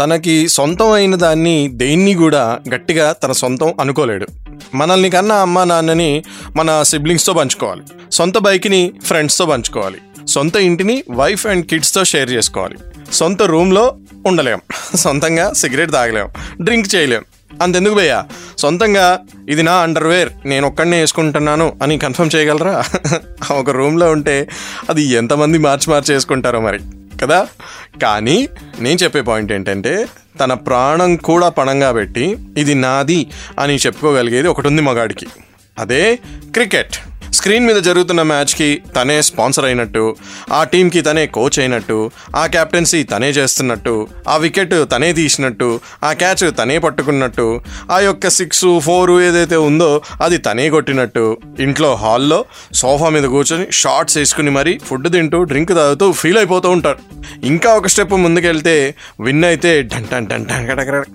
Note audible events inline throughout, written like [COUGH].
తనకి సొంతం అయిన దాన్ని దేన్ని కూడా గట్టిగా తన సొంతం అనుకోలేడు. మనల్ని కన్నా అమ్మ నాన్నని మన సిబ్లింగ్స్తో పంచుకోవాలి. సొంత బైక్ని ఫ్రెండ్స్తో పంచుకోవాలి. సొంత ఇంటిని వైఫ్ అండ్ కిడ్స్తో షేర్ చేసుకోవాలి. సొంత రూమ్లో ఉండలేం. సొంతంగా సిగరెట్ తాగలేం. డ్రింక్ చేయలేం. అంతెందుకు భయ్యా? సొంతంగా ఇది నా అండర్వేర్. నేను ఒక్కడనే వేసుకుంటున్నాను అని కన్ఫర్మ్ చేయగలరా? ఒక రూమ్లో ఉంటే అది ఎంతమంది మార్చి మార్చి వేసుకుంటారో మరి. కదా? కానీ నేను చెప్పే పాయింట్ ఏంటంటే తన ప్రాణం కూడా పణంగా పెట్టి ఇది నాది అని చెప్పుకోగలిగేది ఒకటి ఉంది మగాడికి. అదే క్రికెట్. స్క్రీన్ మీద జరుగుతున్న మ్యాచ్కి తనే స్పాన్సర్ అయినట్టు ఆ టీంకి తనే కోచ్ అయినట్టు ఆ కెప్టెన్సీ తనే చేస్తున్నట్టు ఆ వికెట్ తనే తీసినట్టు ఆ క్యాచ్ తనే పట్టుకున్నట్టు ఆ యొక్క సిక్స్ ఫోర్ ఏదైతే ఉందో అది తనే కొట్టినట్టు. ఇంట్లో హాల్లో సోఫా మీద కూర్చొని షార్ట్స్ వేసుకుని మరీ ఫుడ్ తింటూ డ్రింక్ తాగుతూ ఫీల్ అయిపోతూ ఉంటారు. ఇంకా ఒక స్టెప్ ముందుకెళ్తే విన్ అయితే ఢన్ టన్ టన్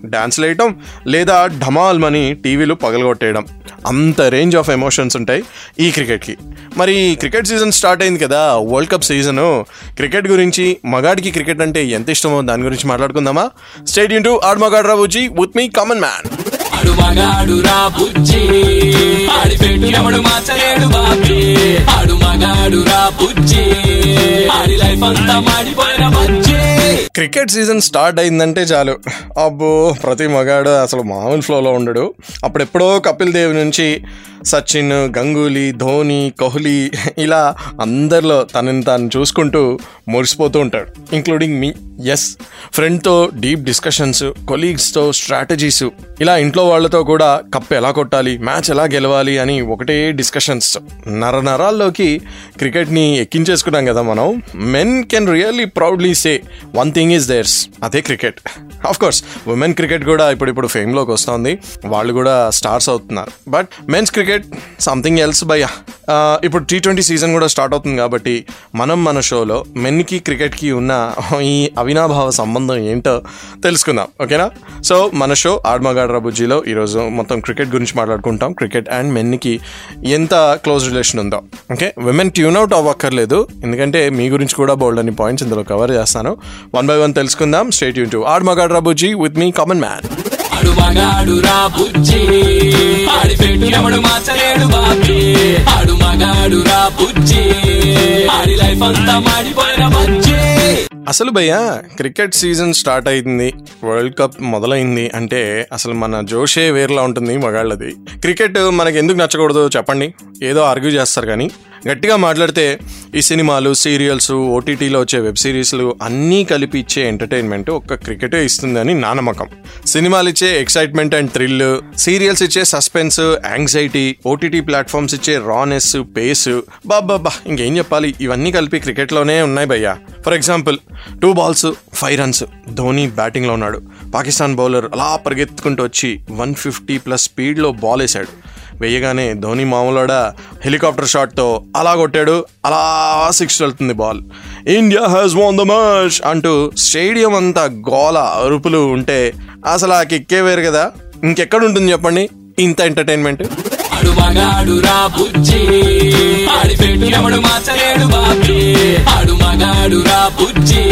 డాన్స్లు వేయటం లేదా ఢమాల్ మని టీవీలు పగలగొట్టేయడం. అంత రేంజ్ ఆఫ్ ఎమోషన్స్ ఉంటాయి ఈ క్రికెట్ క్రికెట్కి. మరి క్రికెట్ సీజన్ స్టార్ట్ అయింది కదా వరల్డ్ కప్ సీజను. క్రికెట్ గురించి మగాడికి క్రికెట్ అంటే ఎంత ఇష్టమో దాని గురించి మాట్లాడుకుందామా? స్టేట్ ఇంటూ ఆడ్ మగాడు రాబుజీ విత్ మీ కామన్ మ్యాన్ ఆడు మగాడు రా బుజ్జి ఆడి మార్చలేడు బాబీ. ఆడు మగాడు రా బుజ్జి ఆడి లైఫ్ అంతా మాడిపోయిన క్రికెట్ సీజన్ స్టార్ట్ అయిందంటే చాలు. అబ్బో ప్రతి మగాడు అసలు మామూలు ఫ్లోలో ఉండడు. అప్పుడెప్పుడో కపిల్ దేవ్ నుంచి సచిన్ గంగూలీ ధోని కోహ్లీ ఇలా అందరిలో తనని తాను చూసుకుంటూ మురిసిపోతూ ఉంటాడు. ఇంక్లూడింగ్ మీ ఎస్ ఫ్రెండ్తో డీప్ డిస్కషన్స్ కొలీగ్స్తో స్ట్రాటజీస్ ఇలా ఇంట్లో వాళ్ళతో కూడా కప్ ఎలా కొట్టాలి మ్యాచ్ ఎలా గెలవాలి అని ఒకటే డిస్కషన్స్ నర నరాల్లోకి క్రికెట్ని ఎక్కించేసుకున్నాం కదా మనం. Men can really proudly say one thing is there's అదే cricket of course women cricket కూడా ఇప్పుడు ఇప్పుడు ఫేమ్లోకి వస్తుంది. వాళ్ళు కూడా స్టార్స్ అవుతున్నారు. But men's cricket something else by ఇప్పుడు టీ ట్వంటీ సీజన్ కూడా స్టార్ట్ అవుతుంది కాబట్టి మనం మన షోలో మెన్కి క్రికెట్కి ఉన్న ఈ అవినాభావ సంబంధం ఏంటో తెలుసుకుందాం. ఓకేనా సో మన షో ఆడ్మగాడ్ బుజ్జిలో ఈరోజు మొత్తం క్రికెట్ గురించి మాట్లాడుకుంటాం. క్రికెట్ అండ్ మెన్కి ఎంత క్లోజ్ రిలేషన్ ఉందో. ఓకే విమెన్ ట్యూన్ అవుట్ అవ్వక్కర్లేదు. ఎందుకంటే మీ గురించి కూడా బోల్డ్ అని పాయింట్స్ ఇందులో కవర్ చేస్తాను. వన్ బై వన్ తెలుసుకుందాం. స్టేట్ యూన్ టు ఆడ్మగాడ్ రబుజీ విత్ మీ కామన్ మ్యాన్ ఆడు మగాడు రా బుజ్జి ఆడి పెట్టు ఎవడు మార్చలేడు బాబీ ఆడు మగాడు రా బుజ్జి ఆడి లైఫ్ అంతా మాడిపోయిన బజ్జి అసలు భయ్య క్రికెట్ సీజన్ స్టార్ట్ అయింది. వరల్డ్ కప్ మొదలైంది. అంటే అసలు మన జోషే వేరేలా ఉంటుంది మగాళ్ళది. క్రికెట్ మనకి ఎందుకు నచ్చకూడదు చెప్పండి. ఏదో ఆర్గ్యూ చేస్తారు కానీ. గట్టిగా మాట్లాడితే ఈ సినిమాలు సీరియల్స్ ఓటీటీలో వచ్చే వెబ్ సిరీస్లు అన్నీ కలిపి ఇచ్చే ఎంటర్టైన్మెంట్ ఒక్క క్రికెటే ఇస్తుందని నా నమ్మకం. సినిమాలు ఇచ్చే ఎక్సైట్మెంట్ అండ్ థ్రిల్ సీరియల్స్ ఇచ్చే సస్పెన్స్ యాంగ్జైటీ ఓటీటీ ప్లాట్ఫామ్స్ ఇచ్చే రానెస్ పేస్ బాబా ఇంకేం చెప్పాలి? ఇవన్నీ కలిపి క్రికెట్లోనే ఉన్నాయి భయ్యా. For example two balls five runs Dhoni బ్యాటింగ్లో ఉన్నాడు. పాకిస్తాన్ బౌలర్ అలా పరిగెత్తుకుంటూ వచ్చి వన్ ఫిఫ్టీ ప్లస్ స్పీడ్లో బాల్ వేశాడు. వేయగానే ధోని మామూలుడ హెలికాప్టర్ షాట్తో అలా కొట్టాడు అలా సిక్స్ వెళ్తుంది ball India has won the match అంటూ స్టేడియం అంతా గోల అరుపులు ఉంటే అసలు ఆ కిక్కే వేరు కదా. ఇంకెక్కడ ఉంటుంది చెప్పండి? ఇంత ఎంటర్టైన్మెంట్ ఆడు మగాడు రా బుజ్జి. ఆడి పెట్టినప్పుడు ఎవడు మార్చలేడు బాబీ. ఆడు మగాడు రా బుజ్జి.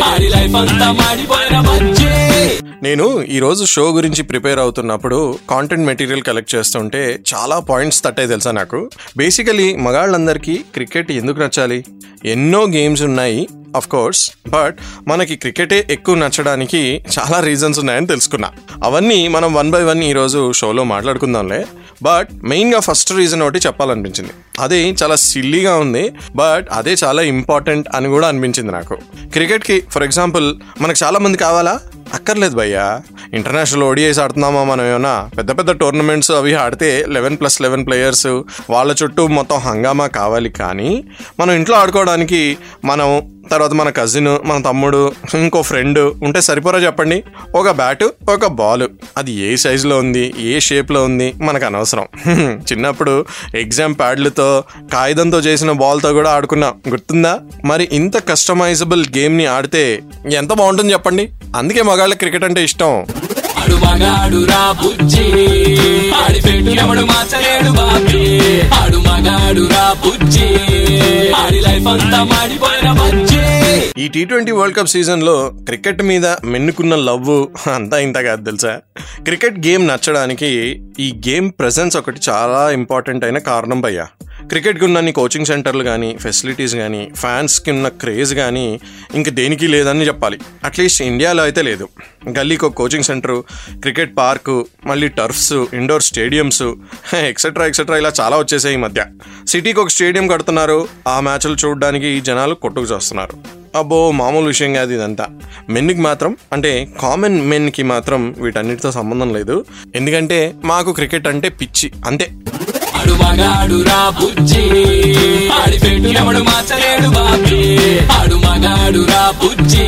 ఆడి లైఫ్ అంతా మాడిపోయిన బుజ్జి. నేను ఈ రోజు షో గురించి ప్రిపేర్ అవుతున్నప్పుడు కాంటెంట్ మెటీరియల్ కలెక్ట్ చేస్తుంటే చాలా పాయింట్స్ తట్టాయి తెలుసా నాకు? బేసికలీ మగాళ్ళందరికీ క్రికెట్ ఎందుకు నచ్చాలి? ఎన్నో గేమ్స్ ఉన్నాయి. అఫ్ కోర్స్ బట్ మనకి క్రికెటే ఎక్కువ నచ్చడానికి చాలా రీజన్స్ ఉన్నాయని తెలుసుకున్నా. అవన్నీ మనం వన్ బై వన్ ఈరోజు షోలో మాట్లాడుకుందాంలే. బట్ మెయిన్గా ఫస్ట్ రీజన్ ఒకటి చెప్పాలనిపించింది. అది చాలా సిల్లీగా ఉంది బట్ అదే చాలా ఇంపార్టెంట్ అని కూడా అనిపించింది నాకు. క్రికెట్కి ఫర్ ఎగ్జాంపుల్ మనకు చాలా మంది కావాలా? అక్కర్లేదు భయ్యా. ఇంటర్నేషనల్ ఓడిఐస్ ఆడుతున్నామా మనం ఏమైనా పెద్ద పెద్ద టోర్నమెంట్స్ అవి ఆడితే లెవెన్ ప్లస్ లెవెన్ ప్లేయర్స్ వాళ్ళ చుట్టూ మొత్తం హంగామా కావాలి కానీ మనం ఇంట్లో ఆడుకోవడానికి మనం తర్వాత మన కజిన్ మన తమ్ముడు ఇంకో ఫ్రెండ్ ఉంటే సరిపోరా చెప్పండి? ఒక బ్యాటు ఒక బాల్ అది ఏ సైజులో ఉంది ఏ షేప్లో ఉంది? మనకు అనవసరం. [LAUGHS] చిన్నప్పుడు ఎగ్జామ్ ప్యాడ్లతో కాగితంతో చేసిన బాల్తో కూడా ఆడుకున్నాం. గుర్తుందా? మరి ఇంత కస్టమైజబుల్ గేమ్ని ఆడితే ఎంత బాగుంటుంది చెప్పండి? అందుకే మగ మగాళ్ళ క్రికెట్ అంటే ఇష్టం. ఆడు మగాడు రా బుజ్జి. ఆడి పెట్టు ఎవడు మార్చలేడు బాబీ. ఆడు మగాడు రా బుజ్జి. ఆడి లైఫ్ అంతా మాడిపోయిన బజ్జి. ఈ టీ ట్వంటీ వరల్డ్ కప్ సీజన్లో క్రికెట్ మీద మెన్నుకున్న లవ్ అంతా ఇంత కాదు తెలుసా? క్రికెట్ గేమ్ నచ్చడానికి ఈ గేమ్ ప్రెజెన్స్ ఒకటి చాలా ఇంపార్టెంట్ అయిన కారణం భయ్యా. క్రికెట్కి ఉన్న కోచింగ్ సెంటర్లు కానీ ఫెసిలిటీస్ కానీ ఫ్యాన్స్కి ఉన్న క్రేజ్ కానీ ఇంక దేనికి లేదని చెప్పాలి. అట్లీస్ట్ ఇండియాలో అయితే లేదు. గల్లీకి ఒక కోచింగ్ సెంటర్ క్రికెట్ పార్కు మళ్ళీ turfs indoor stadiums etcetera etcetera ఇలా చాలా వచ్చేసాయి ఈ మధ్య. సిటీకి ఒక స్టేడియం కడుతున్నారు. ఆ మ్యాచ్లు చూడడానికి జనాలు కొట్టుకు చూస్తున్నారు. అబ్బో మామూలు విషయం కాదు ఇదంతా. మెన్కి మాత్రం అంటే కామన్ మెన్కి మాత్రం వీటన్నిటితో సంబంధం లేదు. ఎందుకంటే మాకు క్రికెట్ అంటే పిచ్చి అంతే. ఆడు మగాడు రా బుజ్జి. ఆడి పెట్టు ఎవడు మార్చలేడు బాబీ. ఆడు మగాడు రా బుజ్జి.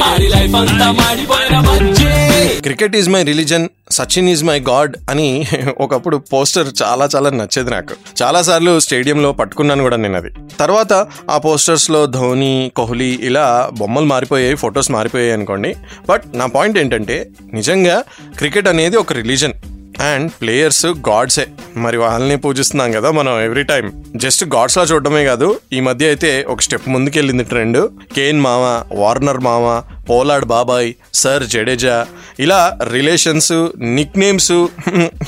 ఆడి లైఫ్ అంతా మాడిపోయిన బుజ్జి. Cricket is my religion Sachin is my God అని ఒకప్పుడు పోస్టర్ చాలా చాలా నచ్చేది నాకు. చాలా సార్లు స్టేడియంలో పట్టుకున్నాను కూడా నేను అది. తర్వాత ఆ పోస్టర్స్లో ధోని కోహ్లీ ఇలా బొమ్మలు మారిపోయాయి ఫొటోస్ మారిపోయాయి అనుకోండి. బట్ నా పాయింట్ ఏంటంటే నిజంగా క్రికెట్ అనేది ఒక రిలీజన్. అండ్ ప్లేయర్స్ గాడ్సే మరి వాళ్ళని పూజిస్తున్నాం కదా మనం ఎవ్రీ టైం జస్ట్ గాడ్స్ లా చూడడమే కాదు ఈ మధ్య అయితే ఒక స్టెప్ ముందుకెళ్ళింది ట్రెండ్ కేన్ మామ వార్నర్ మామ పోలాడ్ బాబాయ్ సర్ జడేజా ఇలా రిలేషన్స్ నిక్ నేమ్స్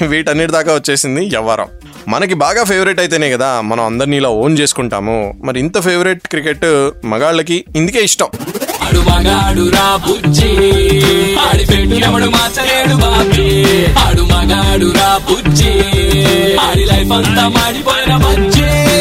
వీటన్నిటి దాకా వచ్చేసింది వ్యవహారం మనకి బాగా ఫేవరెట్ అయితేనే కదా మనం అందరినీ ఇలా ఓన్ చేసుకుంటాము. మరి ఇంత ఫేవరెట్ క్రికెట్ మగాళ్ళకి ఇందుకే ఇష్టం. ఆడు మగాడు రా బుజ్జి. ఆడి మార్చలేడు బాబీ. ఆడు మగాడు రా బుజ్జి. ఆడి లైఫ్ అంతా మాడిపోయిన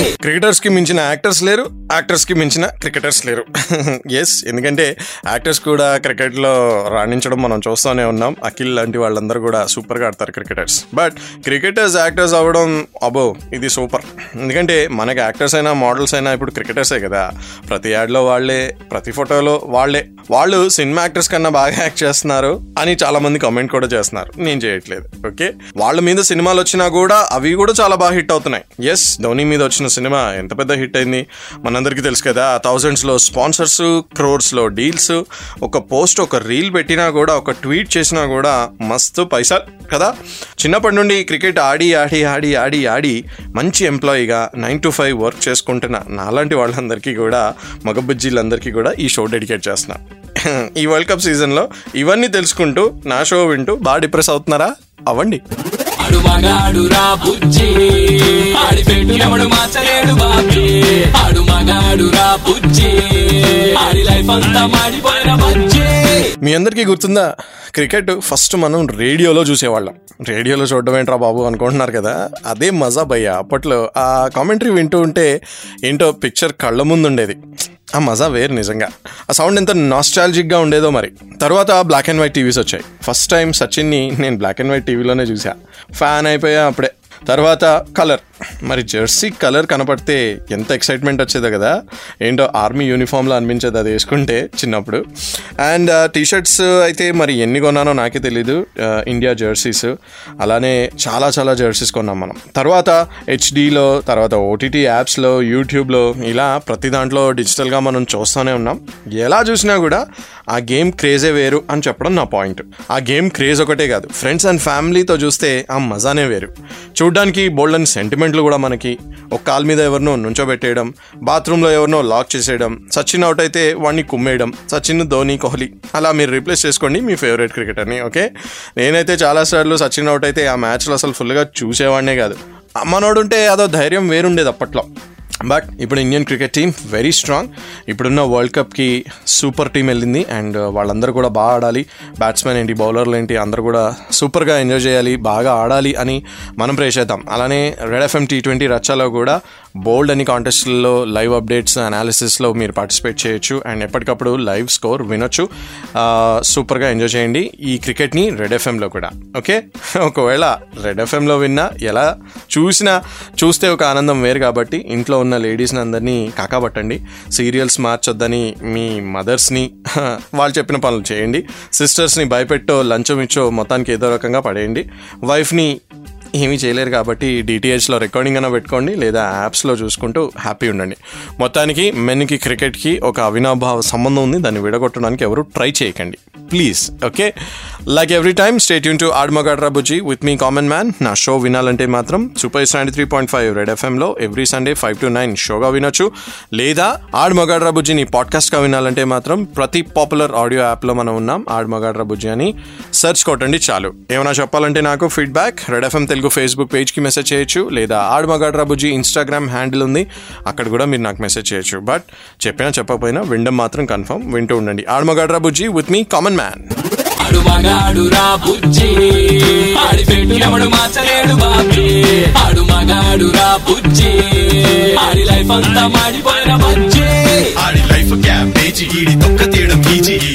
క్రికెటర్స్కి మించిన యాక్టర్స్ లేరు యాక్టర్స్కి మించిన క్రికెటర్స్ లేరు. [LAUGHS] ఎస్ ఎందుకంటే యాక్టర్స్ కూడా క్రికెట్లో రాణించడం మనం చూస్తూనే ఉన్నాం. అఖిల్ లాంటి వాళ్ళందరూ కూడా సూపర్గా ఆడతారు క్రికెటర్స్ బట్ క్రికెటర్స్ యాక్టర్స్ అవ్వడం అబో ఇది సూపర్ ఎందుకంటే మనకి యాక్టర్స్ అయినా మోడల్స్ అయినా ఇప్పుడు క్రికెటర్సే కదా. ప్రతి యాడ్లో వాళ్ళే ప్రతి ఫోటోలో వాళ్ళే. వాళ్ళు సినిమా యాక్టర్స్ కన్నా బాగా యాక్ట్ చేస్తున్నారు అని చాలా మంది కామెంట్ కూడా చేస్తున్నారు. నేను చేయట్లేదు ఓకే వాళ్ళ మీద సినిమాలు వచ్చినా కూడా అవి కూడా చాలా బాగా హిట్ అవుతున్నాయి. ఎస్ ధోని మీద వచ్చిన సినిమా ఎంత పెద్ద హిట్ అయింది? మనందరికీ తెలుసు కదా థౌజండ్స్లో స్పాన్సర్స్ క్రోర్స్లో డీల్స్ ఒక పోస్ట్ ఒక రీల్ పెట్టినా కూడా ఒక ట్వీట్ చేసినా కూడా మస్తు పైసా కదా. చిన్నప్పటి నుండి క్రికెట్ ఆడి ఆడి ఆడి ఆడి ఆడి మంచి ఎంప్లాయీగా నైన్ టు ఫైవ్ వర్క్ చేసుకుంటున్న నాలాంటి వాళ్ళందరికీ కూడా మగబుజ్జీలందరికీ కూడా ఈ షో డెడికేట్ చేస్తున్నా. ఈ వరల్డ్ కప్ సీజన్లో ఇవన్నీ తెలుసుకుంటూ నా షో వింటూ బాగా డిప్రెస్ అవుతున్నారా? అవ్వండి. ఆడు మగాడు రా బుజ్జి. ఆడి పెట్టు ఎవడు మార్చలేడు బాబీ. ఆడు మగాడు రా బుజ్జి. ఆడి లైఫ్ అంతా మాడిపోయిన బుజ్జి. మీ అందరికీ గుర్తుందా? క్రికెట్ ఫస్ట్ మనం రేడియోలో చూసేవాళ్ళం. రేడియోలో చూడడం ఏంట్రా బాబు అనుకుంటున్నారు కదా? అదే మజా భయ్య అప్పట్లో ఆ కామెంటరీ వింటూ ఉంటే ఏంటో పిక్చర్ కళ్ళ ముందు ఉండేది. ఆ మజా వేరు నిజంగా. ఆ సౌండ్ ఎంత నాస్టాలజిక్గా ఉండేదో మరి. తర్వాత బ్లాక్ అండ్ వైట్ టీవీస్ వచ్చాయి. ఫస్ట్ టైం సచిన్ని నేను బ్లాక్ అండ్ వైట్ టీవీలోనే చూసా. ఫ్యాన్ అయిపోయా అప్పుడే. తర్వాత కలర్ మరి జెర్సీ కలర్ కనపడితే ఎంత ఎక్సైట్మెంట్ వచ్చేదో కదా. ఏంటో ఆర్మీ యూనిఫామ్లో అనిపించేది అది వేసుకుంటే చిన్నప్పుడు. అండ్ టీషర్ట్స్ uh, అయితే మరి ఎన్ని కొన్నానో నాకే తెలీదు. Uh, ఇండియా జెర్సీస్ అలానే చాలా చాలా జెర్సీస్ కొన్నాం మనం. తర్వాత హెచ్డీలో తర్వాత ఓటీటీ యాప్స్లో యూట్యూబ్లో ఇలా ప్రతి దాంట్లో డిజిటల్గా మనం చూస్తూనే ఉన్నాం. ఎలా చూసినా కూడా ఆ గేమ్ క్రేజే వేరు అని చెప్పడం నా పాయింట్. ఆ గేమ్ క్రేజ్ ఒకటే కాదు. ఫ్రెండ్స్ అండ్ ఫ్యామిలీతో చూస్తే ఆ మజానే వేరు. చూడ్డానికి బోల్డ్ అండ్ సెంటిమెంట్ సెంటిమెంట్లు కూడా మనకి ఒక కాల్ మీద ఎవరినో నుంచోబెట్టేయడం బాత్రూంలో ఎవరినో లాక్ చేసేయడం సచిన్ అవుట్ అయితే వాడిని కుమ్మేయడం సచిన్ ధోని కోహ్లీ. అలా మీరు రీప్లేస్ చేసుకోండి మీ ఫేవరెట్ క్రికెటర్ని ఓకే? నేనైతే చాలాసార్లు సచిన్ అవుట్ అయితే ఆ మ్యాచ్లో అసలు ఫుల్గా చూసేవాడినే కాదు. మనోడు ఉంటే అదో ధైర్యం వేరుండేది అప్పట్లో. బట్ ఇప్పుడు Indian cricket team very strong ఇప్పుడున్న వరల్డ్ కప్కి సూపర్ టీం వెళ్ళింది. అండ్ uh, వాళ్ళందరూ కూడా బాగా ఆడాలి. బ్యాట్స్మెన్ ఏంటి బౌలర్లు ఏంటి అందరూ కూడా సూపర్గా ఎంజాయ్ చేయాలి బాగా ఆడాలి అని మనం ప్రేష్ చేద్దాం అలానే రెడ్ ఎఫ్ఎం టీ ట్వంటీ రచ్చాలో కూడా బోల్డ్ అని కాంటెస్ట్లో లైవ్ అప్డేట్స్ అనాలిసిస్లో మీరు పార్టిసిపేట్ చేయొచ్చు అండ్ ఎప్పటికప్పుడు లైవ్ స్కోర్ వినొచ్చు. సూపర్గా ఎంజాయ్ చేయండి. ఈ క్రికెట్ని రెడ్ ఎఫ్ఎంలో కూడా ఓకే? ఒకవేళ రెడ్ ఎఫ్ఎంలో విన్నా ఎలా చూసినా చూస్తే ఒక ఆనందం వేరు కాబట్టి ఇంట్లో ఉన్న లేడీస్ని అందరినీ కాకాబట్టండి. సీరియల్స్ మార్చొద్దని మీ మదర్స్ని వాళ్ళు చెప్పిన పనులు చేయండి. సిస్టర్స్ని భయపెట్టో లంచం ఇచ్చో మొత్తానికి ఏదో రకంగా పడేయండి. వైఫ్ని ఏమీ చేయలేరు కాబట్టి డిటిహెచ్లో రికార్డింగ్ అయినా పెట్టుకోండి లేదా యాప్స్లో చూసుకుంటూ హ్యాపీ ఉండండి. మొత్తానికి మెన్కి క్రికెట్కి ఒక అవినాభావ సంబంధం ఉంది. దాన్ని విడగొట్టడానికి ఎవరు ట్రై చేయకండి. Please okay like every time stay Yoon to ఆడ్మగాడ్రా బుజ్జి విత్ మీ కామన్ మ్యాన్ నా షో వినాలంటే మాత్రం super ninety three point five red ఎఫ్ఎంలో every Sunday five to nine షోగా వినొచ్చు. లేదా ఆడ్ మగాడ్రా బుజ్జిని పాడ్కాస్ట్గా వినాలంటే మాత్రం ప్రతి పాపులర్ ఆడియో యాప్లో మనం ఉన్నాం. ఆడ్ బుజ్జి అని సెర్చ్ కొట్టండి చాలు. ఏమైనా చెప్పాలంటే నాకు feedback Red FM Telugu Facebook పేజ్కి message చేయొచ్చు లేదా ఆడ్ మగాడ్రా బుజ్జి ఇన్స్టాగ్రామ్ హ్యాండిల్ ఉంది. అక్కడ కూడా మీరు నాకు మెసేజ్ చేయొచ్చు. బట్ చెప్పినా చెప్పకపోయినా వినడం మాత్రం కన్ఫర్మ్. వింటూ ఉండండి. ఆడ్ మగాడ్రా బుజ్జి విత్ మీ కామన్ మ్యాన్. ఆడు మగాడు రా బుజ్జి ఆడి పెట్టు ఎవడు మార్చలేడు బాబీ. ఆడు మగాడు రా బుజ్జి ఆడి లైఫ్ అంతా మాడిపోయిన బజ్జి. ఆడి లైఫ్ క్యాబేజీ ఈడి తొక్క తీయడం ఈజీ. ఈ